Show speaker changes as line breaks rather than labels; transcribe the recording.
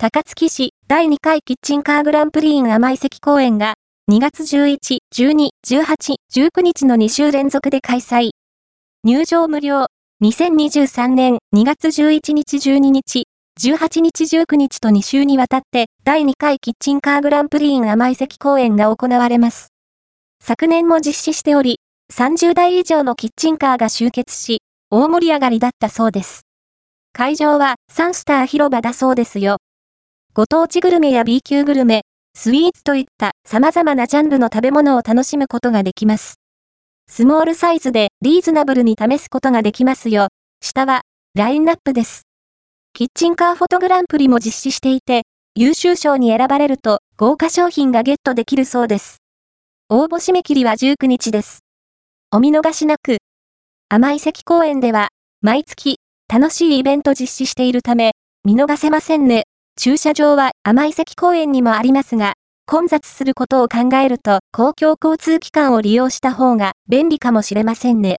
高槻市第2回キッチンカーグランプリイン甘い関公演が2月11、12、18、19日の2週連続で開催。入場無料。2023年2月11日12日、18日19日と2週にわたって第2回キッチンカーグランプリイン甘い関公演が行われます。昨年も実施しており、30台以上のキッチンカーが集結し、大盛り上がりだったそうです。会場はサンスター広場だそうですよ。ご当地グルメや B 級グルメ、スイーツといった様々なジャンルの食べ物を楽しむことができます。スモールサイズでリーズナブルに試すことができますよ。下はラインナップです。キッチンカーフォトグランプリも実施していて、優秀賞に選ばれると豪華商品がゲットできるそうです。応募締め切りは19日です。お見逃しなく。甘い関公園では、毎月楽しいイベント実施しているため、見逃せませんね。駐車場は甘い関公園にもありますが、混雑することを考えると公共交通機関を利用した方が便利かもしれませんね。